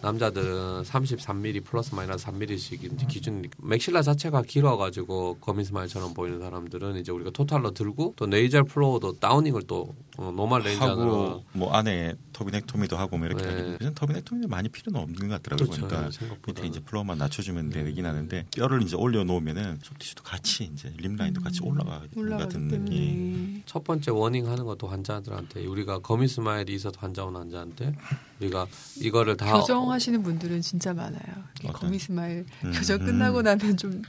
남자들은 33mm 플러스 마이너스 3mm씩 이제 기준이 maxilla 자체가 길어가지고 gummy smile처럼 보이는 사람들은 이제 우리가 total로 들고 또 nasal floor도 downing을 또 어, normal 하고 뭐 안에 turbinectomy도 하고 뭐 이렇게 네. 하는데 그냥 turbinectomy는 많이 필요는 없는 것 같더라고요. 그렇죠. 그러니까 생각보다. 밑에 이제 floor만 낮춰주면 되긴 하는데 뼈를 이제 올려놓으면은 soft tissue도 같이 이제 lip line도 같이 올라가는 것 같은 느낌. 첫 번째 warning 하는 것도 환자들한테 우리가 gummy smile이 있어도 환자 온 환자한테 우리가 이거를 다 교정하시는 분들은 진짜 많아요. 이렇게 어떤- gummy smile 음. 교정 끝나고 나면 좀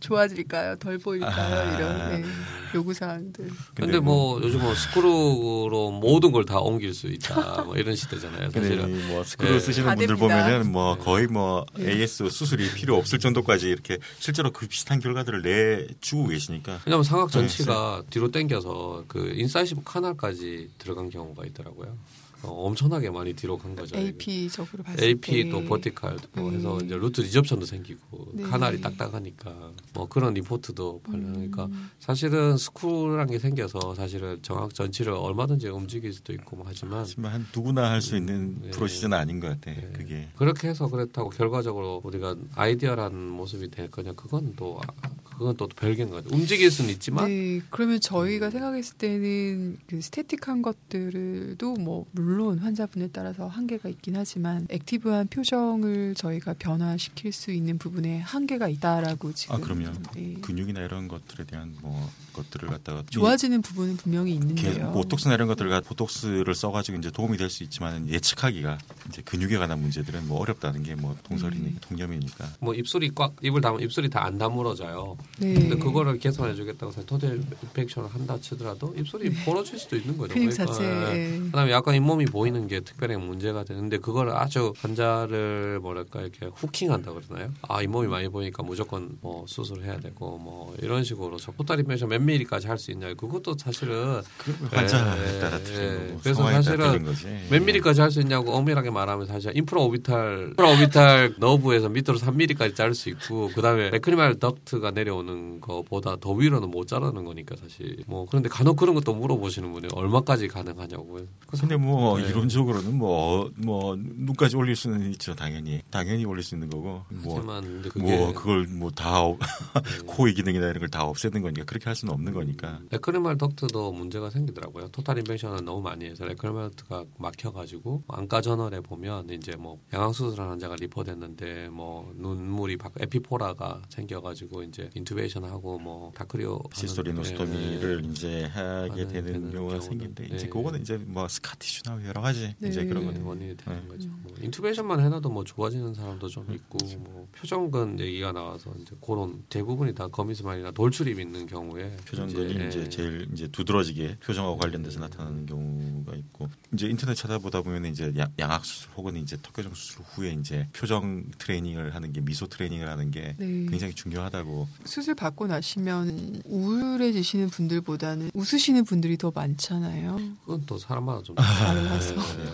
좋아질까요? 덜 보일까요? 아. 이런 네, 요구 사항들. 근데 뭐 요즘은 스크루로 모든 걸 다 옮길 수 있다 뭐 이런 시대잖아요 사실은 이뭐 스크루 예. 쓰시는 다 분들 됩니다. 보면은 뭐 네. 거의 뭐 네. ASO 수술이 필요 없을 정도까지 이렇게 실제로 그 비슷한 결과들을 내주고 계시니까 왜냐면 상악 네, 전치가 뒤로 당겨서 그 incisive canal까지 들어간 경우가 있더라고요 어, 엄청나게 많이 뒤로 간 거죠 AP적으로 봤을 AP 때 또 버티칼도 네. 해서 이제 root resorption도 생기고 네. canal이 딱딱하니까 뭐 그런 리포트도 발견하니까 음. 사실은 스크루라는 게 생겨서 사실은 정확 전치를 얼마든지 움직일 수도 있고 뭐 하지만 하지만 한 누구나 할 수 있는 네. procedure는 아닌 것 같아. 네. 그게 그렇게 해서 그렇다고 결과적으로 우리가 ideal한 모습이 될 거냐 그건 또 아, 그건 또 별개인 거죠. 움직일 수는 있지만 네, 그러면 저희가 생각했을 때는 그 static한 것들도 뭐 물론 환자분에 따라서 한계가 있긴 하지만 active한 표정을 저희가 변화시킬 수 있는 부분에 한계가 있다라고 지금 아 그럼요. 네. 근육이나 이런 것들에 대한 뭐 것들을 갖다가 좋아지는 부분은 분명히 이- 있는데요. 뭐 보톡스나 이런 것들과 보톡스를 써가지고 이제 도움이 될 수 있지만 예측하기가 이제 근육에 관한 문제들은 뭐 어렵다는 게뭐 통설이니까 음. 통념이니까 뭐 입술이 꽉 입을 담 입술이 다 안 다물어져요. 네. 근데 그거를 개선해 주겠다고 해서 total impaction을 한다 치더라도 입술이 벌어질 수도 있는 거죠. 크림 그러니까, 자체에 예. 그다음에 약간 잇몸이 보이는 게 특별히 문제가 되는데 그걸 아주 환자를 뭐랄까 이렇게 hooking한다 그러나요? 아 잇몸이 많이 보이니까 무조건 뭐 수술해야 되고 뭐 이런 식으로 저 total impaction 몇 미리까지 할 수 있냐 그것도 사실은 그 환자에 예, 따라 예. 틀린 거고 그래서 따라 사실은. 몇 미리까지 할 수 있냐고 엄밀하게 말하면 사실 인프라 오비탈 인프라 오비탈 너브에서 밑으로 3 미리까지 자를 수 있고 그다음에 레크리말 덕트가 내려 오는 거보다 더 위로는 못 자르는 거니까 사실 뭐 그런데 간혹 그런 것도 물어보시는 분이 얼마까지 가능하냐고요. 근데 뭐 네. 이론적으로는 뭐뭐 눈까지 올릴 수는 있죠 당연히 당연히 올릴 수 있는 거고 뭐 하지만 뭐 그걸 뭐다 네. 코의 기능이나 이런 걸 다 없애는 거니까 그렇게 할 수는 없는 거니까 lacrimal duct도 문제가 생기더라고요. total impaction은 너무 많이 해서 lacrimal duct가 막혀가지고 안과 저널에 보면 이제 뭐 양악 수술한 환자가 report됐는데 뭐 눈물이 바, epiphora가 생겨가지고 이제 intubation 하고 뭐 dacryocystorhinostomy를 이제 하게 되는 되는 경우가 생긴데 이제 네. 그거는 이제 뭐 scar tissue나 여러 가지 네. 이제 그런 네. 거는 원인이 되는 네. 거죠. 뭐 intubation만 해놔도 뭐 좋아지는 사람도 좀 있고 그렇죠. 뭐 표정근 얘기가 나와서 이제 그런 대부분이 다 gummy smile이나 돌출입 있는 경우에 표정근이 이제, 예. 제일 이제 두드러지게 표정하고 관련돼서 나타나는 경우가 있고 이제 인터넷 찾아보다 보면 이제 양- 양악 수술 혹은 이제 턱교정 수술 후에 이제 표정 트레이닝을 하는 게 미소 트레이닝을 하는 게 네. 굉장히 중요하다고 수술 받고 나시면 우울해지시는 분들보다는 웃으시는 분들이 더 많잖아요. 그건 또 사람마다 좀 달라서. 예, 예.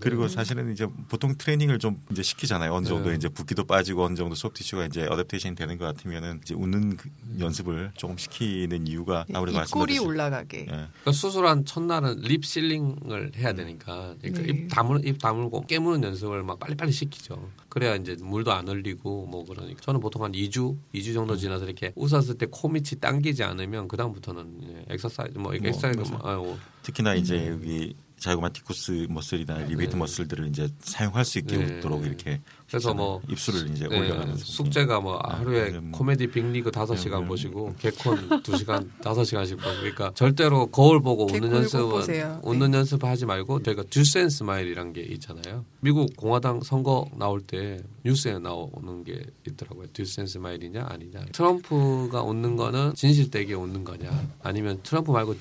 그리고 사실은 이제 보통 트레이닝을 좀 이제 시키잖아요. 어느 정도 네. 이제 붓기도 빠지고 어느 정도 소프티슈가 이제 어댑테이션이 되는 것 같으면은 이제 웃는 그 연습을 조금 시키는 이유가 아무래도 말씀드렸듯이 올라가게. 예. 그러니까 수술한 첫날은 lip sealing을 해야 되니까 그러니까 네. 입 다물 입 다물고 깨무는 연습을 막 빨리빨리 시키죠. 그래야 이제 물도 안 흘리고 뭐 그러니까 저는 보통 한 2주 2주 정도 지나서 이렇게 웃었을 때 코 밑이 당기지 않으면 그 다음부터는 엑서사이즈 뭐 뭐, 엑서사이즈 맞아요. 뭐, 특히나 이제 음. 여기 zygomaticus muscle이나 levator 네. muscle들을 이제 사용할 수 있게 네. 있도록 이렇게 그래서 뭐 입술을 이제 네, 올려가면서 숙제가 뭐 아, 하루에 네, 뭐. 코미디 빅리그 다섯 네, 시간 네. 보시고 개콘 두 시간 다섯 시간씩 보고 그러니까 절대로 거울 보고 웃는 연습은 보세요. 웃는 네. 연습 하지 말고 저희가 Duchenne smile이란 게 있잖아요. 미국 공화당 선거 나올 때 뉴스에 나오는 게 있더라고요. Duchenne smile이냐 아니냐. 트럼프가 웃는 거는 진실되게 웃는 거냐 아니면 트럼프 말고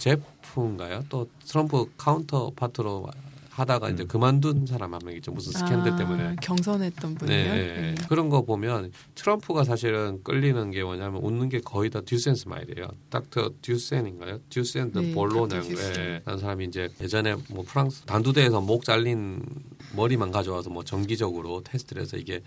제프인가요? 또 트럼프 counterpart로 하다가 이제 그만둔 사람 한 명 있죠. 무슨 스캔들 아, 때문에. 경선했던 분이요. 네, 그런 거 보면 트럼프가 사실은 끌리는 게 뭐냐면 웃는 게 거의 다 Duchenne smile이에요. 닥터 듀센인가요? 듀센 더 네, 볼로냐 닥터 듀센. 라는 사람이 이제 예전에 뭐 프랑스 단두대에서 목 잘린 머리만 가져와서 뭐 정기적으로 테스트를 해서 이게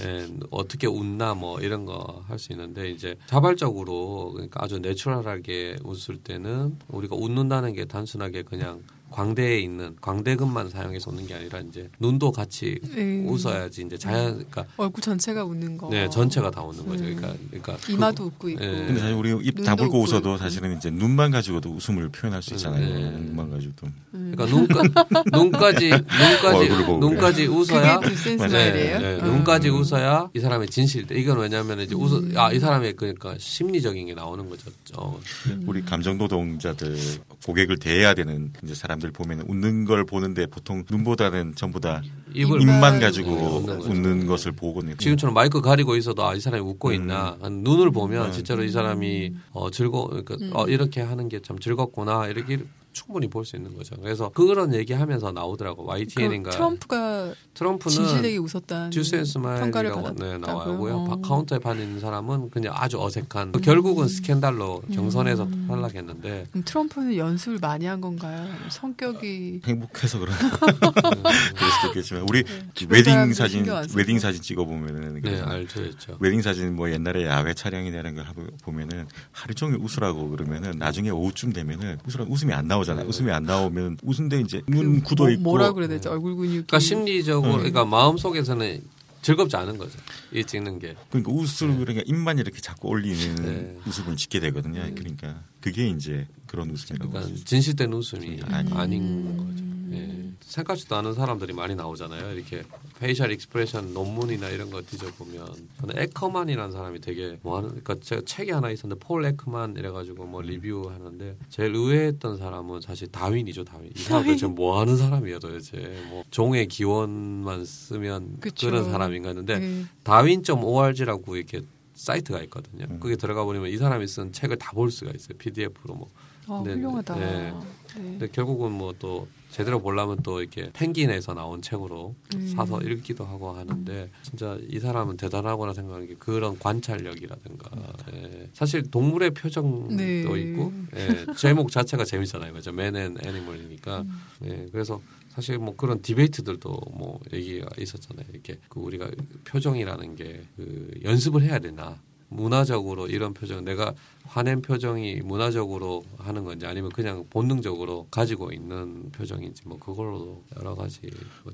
에, 어떻게 웃나 뭐 이런 거 할 수 있는데 이제 자발적으로 그러니까 아주 natural하게 웃을 때는 우리가 웃는다는 게 단순하게 그냥 광대에 있는 광대근만 사용해서 웃는 게 아니라 이제 눈도 같이 네. 웃어야지 이제 자연 그러니까 얼굴 전체가 웃는 거. 네 전체가 다 웃는 거죠. 음. 그러니까 그러니까 이마도 웃고 있고. 네. 근데 사실 우리 입 다물고 웃어도. 사실은 이제 눈만 가지고도 웃음을 표현할 수 있잖아요. 네. 눈만 가지고도. 음. 그러니까 눈까 눈까지 눈까지 눈까지 웃어야. 네, 네. 음. 눈까지 웃어야 이 사람의 진실돼. 이건 왜냐하면 이제 웃어 아이 사람의 그러니까 심리적인 게 나오는 거죠. 어, 우리 감정 노동자들 고객을 대해야 되는 이제 사람 들 보면 웃는 걸 보는데 보통 눈보다는 전부 다 입을 입만 네, 가지고 웃는. 웃는 것을 보거든요. 지금처럼 마스크 가리고 있어도 아 이 사람이 웃고 음. 있나 눈을 보면 음. 진짜로 이 사람이 어 즐거 그러니까 어, 이렇게 하는 게 참 즐겁구나 이렇게 충분히 볼 수 있는 거죠. 그래서 그런 얘기하면서 나오더라고 그 YTN인가 트럼프가 트럼프는 진실되게 웃었다는 듀센 평가를 smile이라고 네? 나와요고요. 어. 바- 카운터에 받는 사람은 그냥 아주 어색한 결국은 스캔들로 경선에서 음. 탈락했는데 그럼 트럼프는 연습을 많이 한 건가요? 성격이 행복해서 그런 그럴 수도 있겠지만 우리 주변 웨딩 사진. 웨딩 사진 찍어 보면은 네 알죠 알죠. 웨딩 사진 뭐 옛날에 야외 촬영이나 이런 걸 하고 보면은 하루 종일 웃으라고 그러면은 나중에 오후쯤 되면은 웃으라 웃음이 안 나오 잖아요. 네. 웃음이 안 나오면 웃은데 이제 눈 굳어 뭐, 있고 뭐라 그래야 되지? 얼굴 근육이 그러니까 심리적으로 음. 그러니까 마음 속에서는 즐겁지 않은 거죠. 이 찍는 게. 그러니까 웃을 그러니까 입만 이렇게 자꾸 올리는 네. 웃음을 짓게 되거든요. 그러니까 그게 이제 그런 웃음이라고. 그러니까. 진실된 웃음이 아니- 아닌 거죠. 예. 생각지도 않은 사람들이 많이 나오잖아요. 이렇게 facial expression 논문이나 이런 거 뒤져보면 저는 에커만이라는 사람이 되게 뭐 하는 그러니까 제가 책이 하나 있었는데 폴 에커만 이래가지고 뭐 리뷰하는데 제일 의외했던 사람은 사실 다윈이죠 다윈 이 사람 도대체 뭐 하는 사람이에요 도대체 뭐 종의 기원만 쓰면 그 그쵸. 런 사람인가 했는데 네. 다윈.org라고 이렇게 사이트가 있거든요. 음. 거기 들어가 보면 이 사람이 쓴 책을 다 볼 수가 있어요. PDF로 뭐. 아, 네, 훌륭하다. 네. 네. 근데 결국은 뭐 또 제대로 보려면 또 이렇게 펭귄에서 나온 책으로 음. 사서 읽기도 하고 하는데 진짜 이 사람은 대단하구나 생각하는 게 그런 관찰력이라든가 예. 사실 동물의 표정도 네. 있고 예. 제목 자체가 재밌잖아요, 맞죠? 맨앤 애니멀이니까 음. 예. 그래서 사실 뭐 그런 디베이트들도 뭐 얘기가 있었잖아요. 이렇게 그 우리가 표정이라는 게 그 연습을 해야 되나 문화적으로 이런 표정 내가 화낸 표정이 문화적으로 하는 건지 아니면 그냥 본능적으로 가지고 있는 표정인지 뭐 그걸로 여러 가지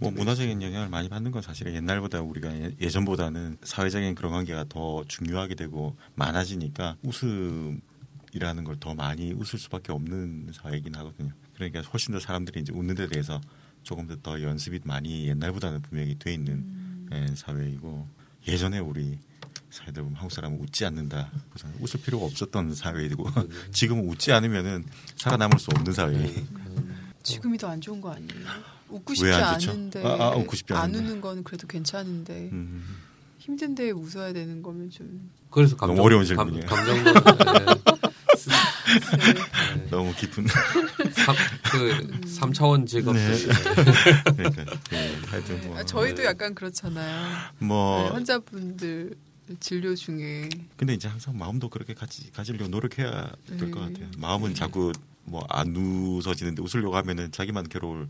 뭐 문화적인 영향을 많이 받는 건 사실은 옛날보다 우리가 예- 예전보다는 사회적인 그런 관계가 더 중요하게 되고 많아지니까 웃음 이라는 걸 더 많이 웃을 수밖에 없는 사회이긴 하거든요. 그러니까 훨씬 더 사람들이 이제 웃는 데 대해서 조금 더, 더 연습이 많이 옛날보다는 분명히 돼 있는 예, 사회이고 예전에 우리 사회들 보면 한국 사람은 웃지 않는다. 그래서 웃을 필요가 없었던 사회이고 지금은 웃지 않으면은 살아남을 수 없는 사회. 지금이 더 안 좋은 거 아니에요? 웃고 왜 싶지? 않은데 아, 아, 웃고 싶지 안 않은데. 웃는 거는 그래도 괜찮은데 음. 힘든데 웃어야 되는 거면 좀 그래서 너무 감정, 어려운 감, 질문이에요. 감 정도 네. 너무 깊은 삼, 그 3차원 직업 네. 들 그러니까 네, 하여튼 뭐 아, 저희도 약간 그렇잖아요. 뭐 네, 환자분들 진료 중에. 근데 이제 항상 마음도 그렇게 가지 가지려고 노력해야 될것 네. 같아요. 마음은 자꾸 뭐 안 웃어지는데 웃으려고 하면은 자기만 괴로울.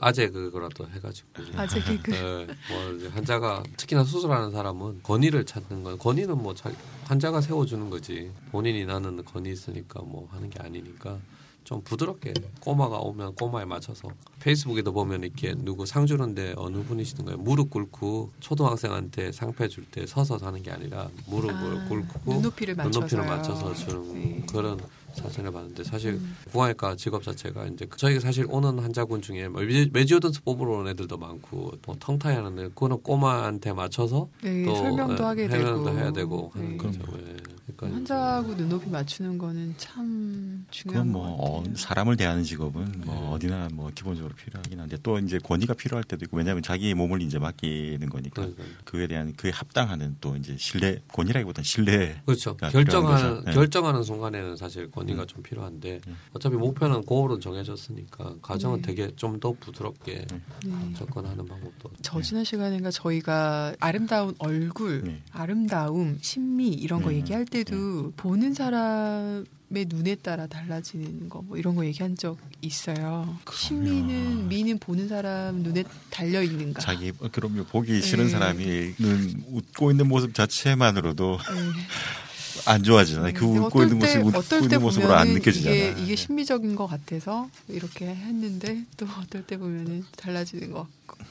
아재 그거라도 해가지고. 아재 개그 네, 뭐 이제 환자가 특히나 수술하는 사람은 건의를 찾는 건 건의는 뭐 자, 환자가 세워주는 거지. 본인이 나는 건의 있으니까 뭐 하는 게 아니니까 좀 부드럽게 꼬마가 오면 꼬마에 맞춰서 페이스북에도 보면 이렇게 누구 상 주는데 어느 분이시던가요? 무릎 꿇고 초등학생한테 상패 줄 때 서서 사는 게 아니라 무릎을 아, 꿇고 눈높이를 맞춰서 눈높이를 맞춰서 주는 네. 그런 사진을 봤는데 사실 음. 구강외과 직업 자체가 이제 그 저희가 사실 오는 환자분 중에 뭐 메- mesiodens 뽑으러 오는 애들도 많고 뭐 tongue-tie 하는 애 그거는 꼬마한테 맞춰서 네, 또 설명도 예, 하게 설명도 되고 해야 되고 하는 네. 거죠. 예. 그러니까 환자하고 눈높이 맞추는 거는 참 중요한 뭐 어, 같아요. 사람을 대하는 직업은 뭐 네. 어디나 뭐 기본적으로 필요하긴 한데 또 이제 권위가 필요할 때도 있고 왜냐하면 자기 몸을 이제 맡기는 거니까 그러니까. 그에 대한 그에 합당하는 또 이제 신뢰 권위라기보다는 신뢰 그렇죠. 결정하는. 네. 결정하는 순간에는 사실 권위가 좀 필요한데 음. 어차피 목표는 고울은 정해졌으니까 과정은 네. 되게 좀 더 부드럽게 네. 접근하는 방법도 저 지난 시간인가 저희가 아름다운 얼굴, 네. 아름다움, 신미 이런 거 음, 얘기할 때도 보는 사람 의 눈에 따라 달라지는 거 뭐 이런 거 얘기한 적 있어요. 그럼요. 신미는 미는 보는 사람 눈에 달려 있는가? 자기 어, 그럼요 보기 싫은 네. 사람이 눈 웃고 있는 모습 자체만으로도 네. 안 좋아지잖아요. 그 근데 웃고 있는 모습 웃고 어떨 있는 때 모습으로 안 느껴지잖아요. 이게, 이게 신미적인 것 같아서 이렇게 했는데 또 어떨 때 보면은 달라지는 것 같고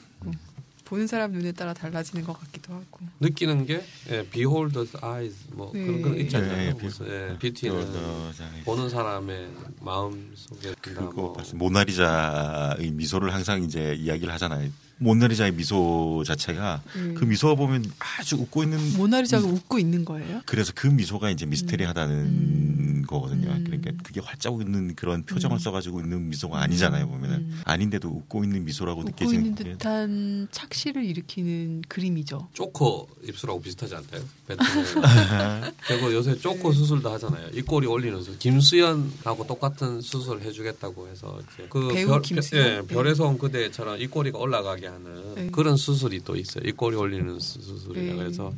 보는 사람 눈에 따라 달라지는 것 같기도 하고. 느끼는 게 예, beholder's eyes 뭐 네. 그런 거 있잖아요. 네, 무슨 예, 저, 뷰티는 저, 저, 보는 사람의 마음 속에. 그거 뭐. 모나리자의 미소를 항상 이제 이야기를 하잖아요. 모나리자의 미소 자체가 음. 그 미소가 보면 아주 웃고 있는 모나리자가 웃고 있는 거예요? 그래서 그 미소가 이제 미스테리하다는 음. 거거든요. 음. 그러니까 그게 활짝 웃는 그런 표정을 음. 써가지고 있는 미소가 아니잖아요. 보면은 음. 아닌데도 웃고 있는 미소라고 웃고 느껴지는 있는 게 듯한 착시를 일으키는 그림이죠. 조커 입술하고 비슷하지 않나요? 그리고 요새 네. 조커 수술도 하잖아요. 입꼬리 올리는 수술. 김수현하고 똑같은 수술 해주겠다고 해서 이제 그 배우 별, 김수현? 예, 별에서 온 그대처럼 입꼬리가 올라가게 하는 네. 그런 수술이 또 있어요. 입꼬리 올리는 수- 수술이라 네. 그래서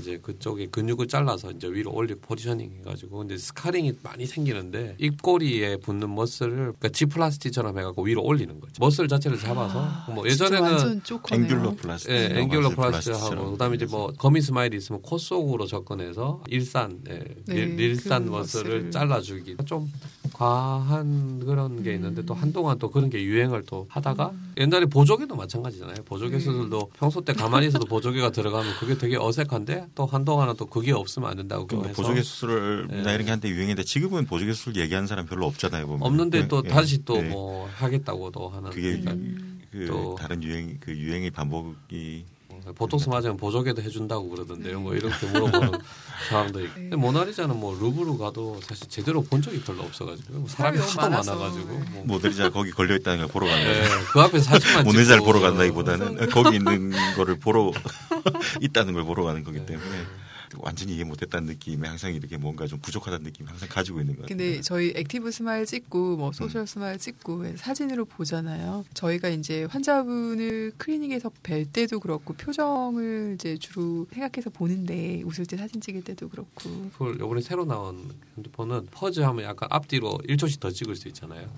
이제 그쪽에 근육을 잘라서 이제 위로 올리 positioning 해가지고 근데 scarring이 많이 생기는데 입꼬리에 붙는 muscle을 그러니까 Z-plasty처럼 해갖고 위로 올리는 거죠. muscle 자체를 잡아서 아, 뭐 예전에는. 앵귤러 플라스틱. 예, 앵귤러 플라스하고 플라스틱처럼 그다음에 이제 뭐 거미 스마일이 있으면 코 속으로 접근해서 일산, 예, 네, 릴- 릴산 그 머슬을. 잘라주기 좀 과한 그런 게 있는데 또 한동안 또 그런 게 유행을 또 하다가 옛날에 보조개도 마찬가지잖아요. 보조개 네. 수술도 평소 때 가만히 있어도 보조개가 들어가면 그게 되게 어색한데 또 한동안은 또 그게 없으면 안 된다고 그 해서 보조개 수술을 예. 나 이런 게 한때 유행인데 지금은 보조개 수술 얘기하는 사람 별로 없잖아요. 보면. 없는데 또 예, 다시 또 예. 뭐 하겠다고도 하는 그게 그러니까 음. 그 또- 다른 유행 그 유행의 반복이 보톡스 맞으면 보조개도 해준다고 그러던데요. 뭐 이렇게 물어보는 사람도 있고. 근데 모나리자는 뭐 루브르 가도 사실 제대로 본 적이 별로 없어가지고 사람이 사람이 하도 많아서. 많아가지고 뭐 모델이자 거기 걸려 있다는 걸 보러 가는 예, 거죠. 그 앞에 사진만 찍고 보러 간다기보다는 거기 있는 거를 보러 있다는 걸 보러 가는 거기 네. 때문에 완전히 이해 못했다는 느낌에 항상 이렇게 뭔가 좀 부족하다는 느낌 을 항상 가지고 있는 것 같아요. 근데 저희 active smile 찍고 뭐 social smile 찍고 사진으로 보잖아요. 저희가 이제 환자분을 클리닉에서 뵐 때도 그렇고 표정을 이제 주로 생각해서 보는데 웃을 때 사진 찍을 때도 그렇고 그걸 이번에 새로 나온 핸드폰은 pause 하면 약간 앞뒤로 1초씩 더 찍을 수 있잖아요.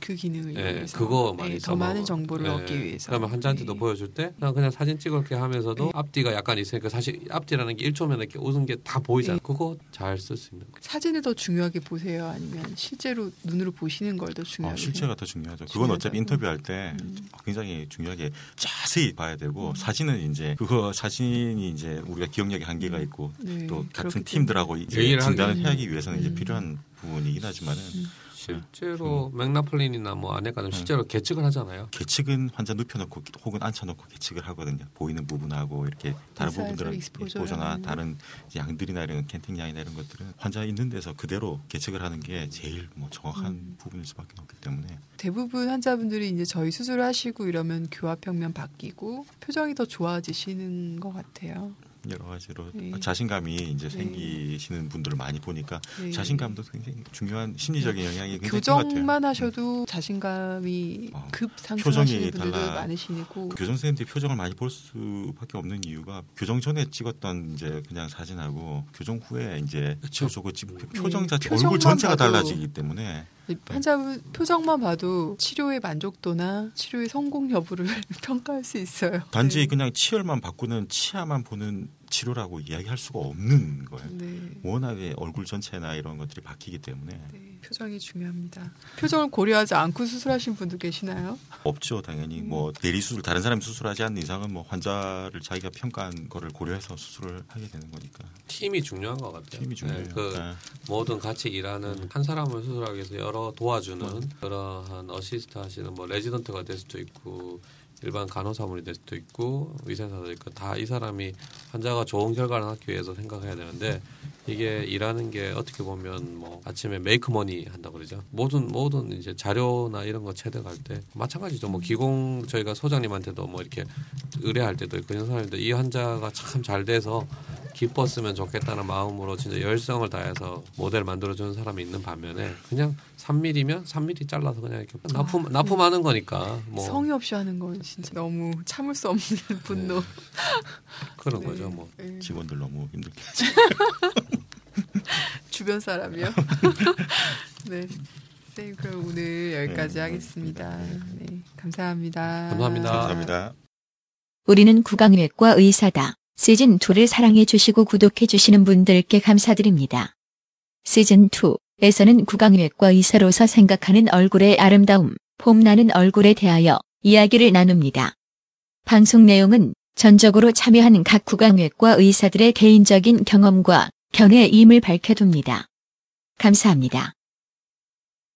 그 기능을 예, 이용해서 그거 많이 네, 더. 많은 정보를 예, 얻기 위해서 그러면 환자한테도 네. 보여줄 때 그냥, 그냥 사진 찍을게 하면서도 네. 앞뒤가 약간 있으니까 사실 앞뒤라는 게 1초면 이렇게 웃은 게 다 보이잖아요. 네. 그거 잘 쓸 수 있는 거. 사진을 더 중요하게 보세요 아니면 실제로 눈으로 보시는 걸더 어, 중요하게 실체가 더 중요하죠. 그건 중요하다고. 어차피 인터뷰할 때 음. 굉장히 중요하게 자세히 봐야 되고 사진은 이제 그거 사진이 이제 우리가 기억력에 한계가 있고 네, 또 같은 팀들하고 이제 진단을 하기- 하기 위해서는 이제 음. 필요한 부분이긴 하지만은 실제로 맥라플린이나 뭐 안에까지 실제로 계측을 하잖아요. 계측은 환자 눕혀놓고 혹은 앉혀놓고 계측을 하거든요. 보이는 부분하고 이렇게 다른 부분들은. 보조나 다른 양들이나 이런 캠핑양이나 이런 것들은 환자 있는 데서 그대로 계측을 하는 게 제일 뭐 정확한 음. 부분일 수밖에 없기 때문에 대부분 환자분들이 이제 저희 수술을 하시고 이러면 교합 평면 바뀌고 표정이 더 좋아지시는 것 같아요. 여러 가지로 네. 자신감이 이제 네. 생기시는 분들을 많이 보니까 네. 자신감도 굉장히 중요한 심리적인 영향이 굉장히 큰것 같아요. 교정만 하셔도 자신감이 어, 급 표정이 상승하시는 분들도 달라. 많으시고 교정 선생님들이 표정을 많이 볼 수밖에 없는 이유가 교정 전에 찍었던 이제 그냥 사진하고 교정 후에 이제 그쵸. 저거 지금 표정 네, 자체 표정만 얼굴 전체가 봐도 달라지기 때문에 환자분 표정만 봐도 치료의 만족도나 치료의 성공 여부를 평가할 수 있어요. 단지 네. 그냥 치열만 바꾸는 치아만 보는 치료라고 이야기할 수가 없는 거예요. 네. 워낙에 얼굴 전체나 이런 것들이 바뀌기 때문에 네, 표정이 중요합니다. 표정을 고려하지 않고 수술하신 분도 계시나요? 없죠 당연히 뭐 대리 수술 다른 사람이 수술하지 않는 이상은 뭐 환자를 자기가 평가한 거를 고려해서 수술을 하게 되는 거니까 팀이 중요한 것 같아요. 팀이 중요해요. 네, 그 네. 모든 같이 일하는 한 사람을 수술하기 위해서 여러 도와주는 그러한 어시스트 하시는 뭐 레지던트가 될 수도 있고 일반 간호사분이 될 수도 있고 의사사도 있고 다 이 사람이 환자가 좋은 결과를 낳기 위해서 생각해야 되는데 이게 일하는 게 어떻게 보면 뭐 아침에 메이크 머니 한다 고 그러죠. 모든 모든 이제 자료나 이런 거 체득할 때 마찬가지죠. 뭐 기공 저희가 소장님한테도 뭐 이렇게 의뢰할 때도 있고 이런 사람인데 이 환자가 참 잘 돼서 기뻤으면 좋겠다는 마음으로 진짜 열성을 다해서 모델 만들어주는 사람이 있는 반면에 그냥 3mm면 3mm 잘라서 그냥 이렇게 납품 납품하는 거니까 뭐 성의 없이 하는 건 진짜 너무 참을 수 없는 분노. 그런 네. 거죠. 뭐 네. 직원들 너무 힘들게 주변 사람이요. 네. 선생님 그럼 오늘 여기까지 네, 하겠습니다. 네, 감사합니다. 감사합니다. 감사합니다. 우리는 구강외과 의사다. 시즌2를 사랑해 주시고 구독해 주시는 분들께 감사드립니다. 시즌2에서는 구강외과 의사로서 생각하는 얼굴의 아름다움, 폼나는 얼굴에 대하여 이야기를 나눕니다. 방송 내용은 전적으로 참여하는 각 구강외과 의사들의 개인적인 경험과 견해임을 밝혀둡니다. 감사합니다.